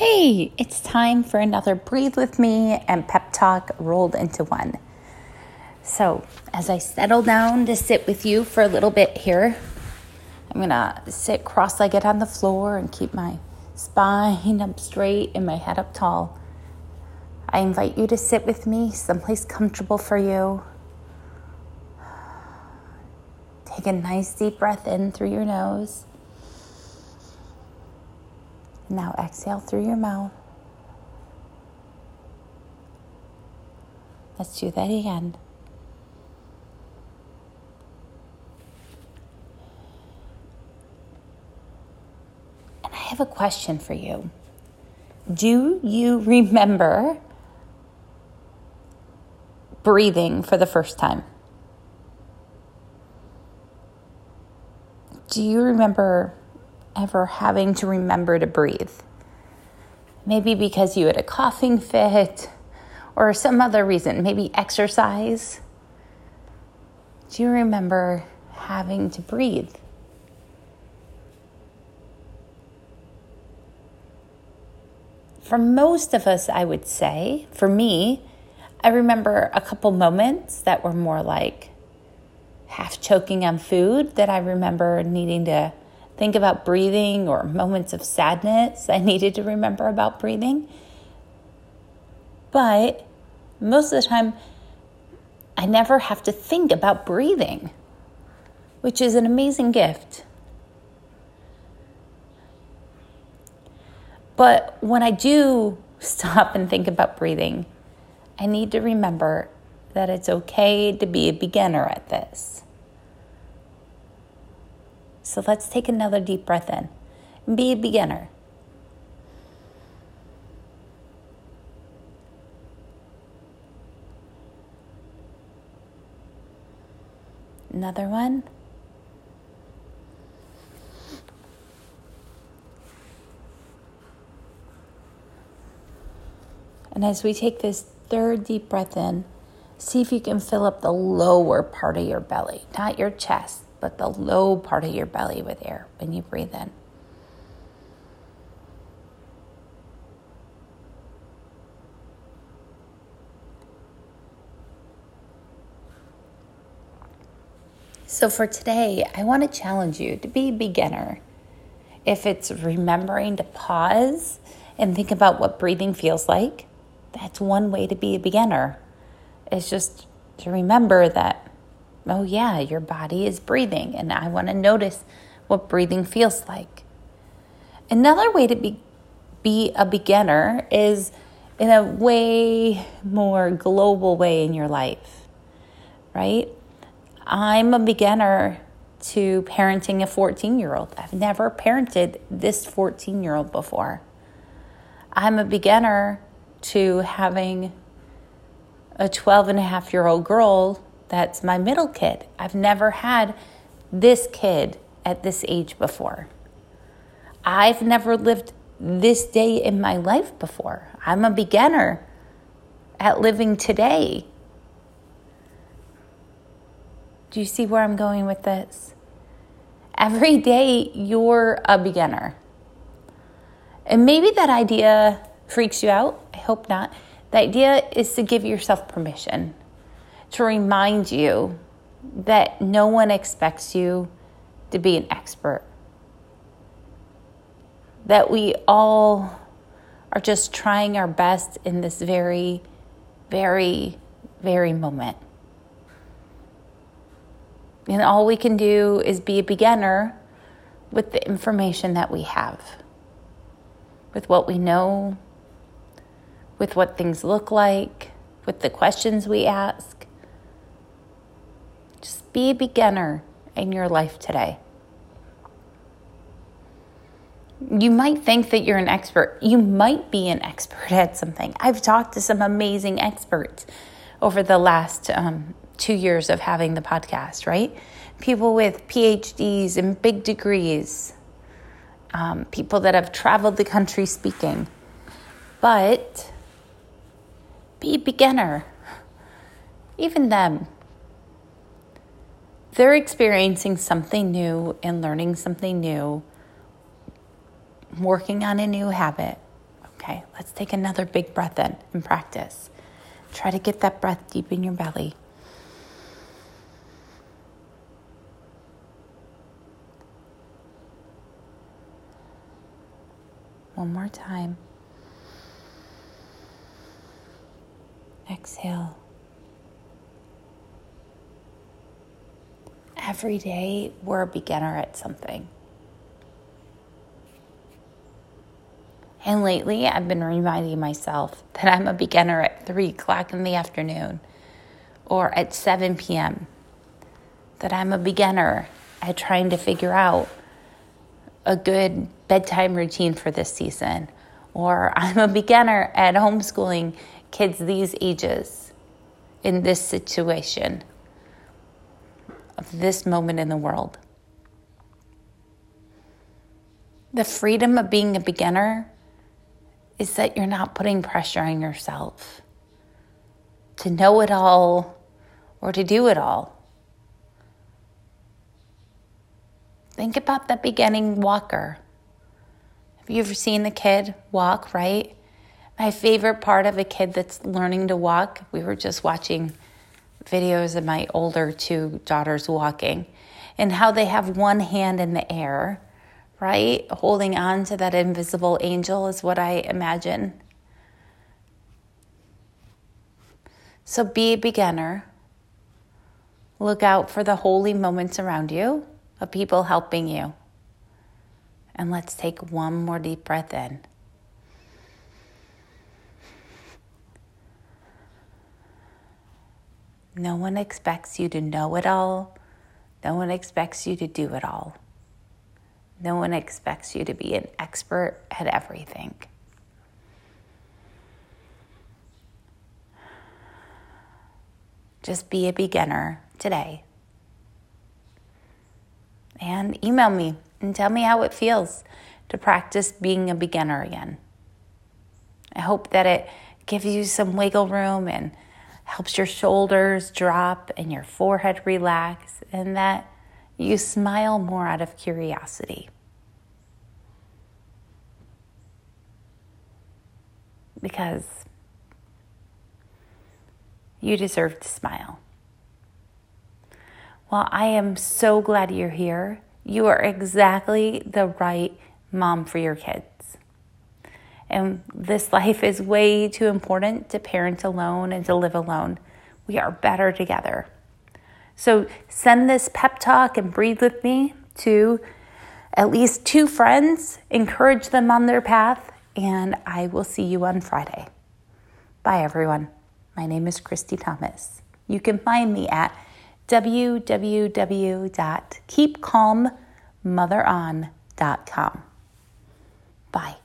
Hey, it's time for another Breathe With Me and Pep Talk rolled into one. So, as I settle down to sit with you for a little bit here, I'm gonna sit cross legged on the floor and keep my spine up straight and my head up tall. I invite you to sit with me someplace comfortable for you. Take a nice deep breath in through your nose. Now exhale through your mouth. Let's do that again. And I have a question for you. Do you remember breathing for the first time? Do you remember ever having to remember to breathe. Maybe because you had a coughing fit or some other reason, maybe exercise. Do you remember having to breathe? For most of us, I would say, for me, I remember a couple moments that were more like half choking on food that I remember needing to think about breathing or moments of sadness I needed to remember about breathing. But most of the time, I never have to think about breathing, which is an amazing gift. But when I do stop and think about breathing, I need to remember that it's okay to be a beginner at this. So let's take another deep breath in and be a beginner. Another one. And as we take this third deep breath in, see if you can fill up the lower part of your belly, not your chest but the low part of your belly with air when you breathe in. So, for today, I want to challenge you to be a beginner. If it's remembering to pause and think about what breathing feels like, that's one way to be a beginner. It's just to remember that oh, yeah, your body is breathing, and I want to notice what breathing feels like. Another way to be, be a beginner is in a way more global way in your life, right? I'm a beginner to parenting a 14 year old. I've never parented this 14 year old before. I'm a beginner to having a 12 and a half year old girl that's my middle kid. I've never had this kid at this age before. I've never lived this day in my life before. I'm a beginner at living today. Do you see where I'm going with this? Every day you're a beginner. And maybe that idea freaks you out. I hope not. The idea is to give yourself permission to remind you that no one expects you to be an expert. That we all are just trying our best in this very, very, very moment. And all we can do is be a beginner with the information that we have, with what we know, with what things look like, with the questions we ask. Be a beginner in your life today. You might think that you're an expert. You might be an expert at something. I've talked to some amazing experts over the last um, two years of having the podcast, right? People with PhDs and big degrees, um, people that have traveled the country speaking. But be a beginner. Even them, they're experiencing something new and learning something new, working on a new habit, Okay, let's take another big breath in and practice. Try to get that breath deep in your belly. One more time. Exhale. Every day, we're a beginner at something. And lately, I've been reminding myself that I'm a beginner at 3 o'clock in the afternoon or at 7 p.m., that I'm a beginner at trying to figure out a good bedtime routine for this season, or I'm a beginner at homeschooling kids these ages in this situation of this moment in the world. The freedom of being a beginner is that you're not putting pressure on yourself to know it all or to do it all. Think about the beginning walker. Have you ever seen the kid walk, right? My favorite part of a kid that's learning to walk, we were just watching videos of my older two daughters walking and how they have one hand in the air right? Holding on to that invisible angel is what I imagine. So be a beginner. Look out for the holy moments around you of people helping you. And let's take one more deep breath in. No one expects you to know it all. No one expects you to do it all. No one expects you to be an expert at everything. Just be a beginner today. And email me and tell me how it feels to practice being a beginner again. I hope that it gives you some wiggle room and helps your shoulders drop and your forehead relax, and that you smile more out of curiosity. Because you deserve to smile. Well, I am so glad you're here. You are exactly the right mom for your kids. And this life is way too important to parent alone and to live alone. We are better together. So send this pep talk and breathe with me to at least two friends, encourage them on their path, and I will see you on Friday. Bye, everyone. My name is Christy Thomas. You can find me at www.keepcalmmotheron.com. Bye.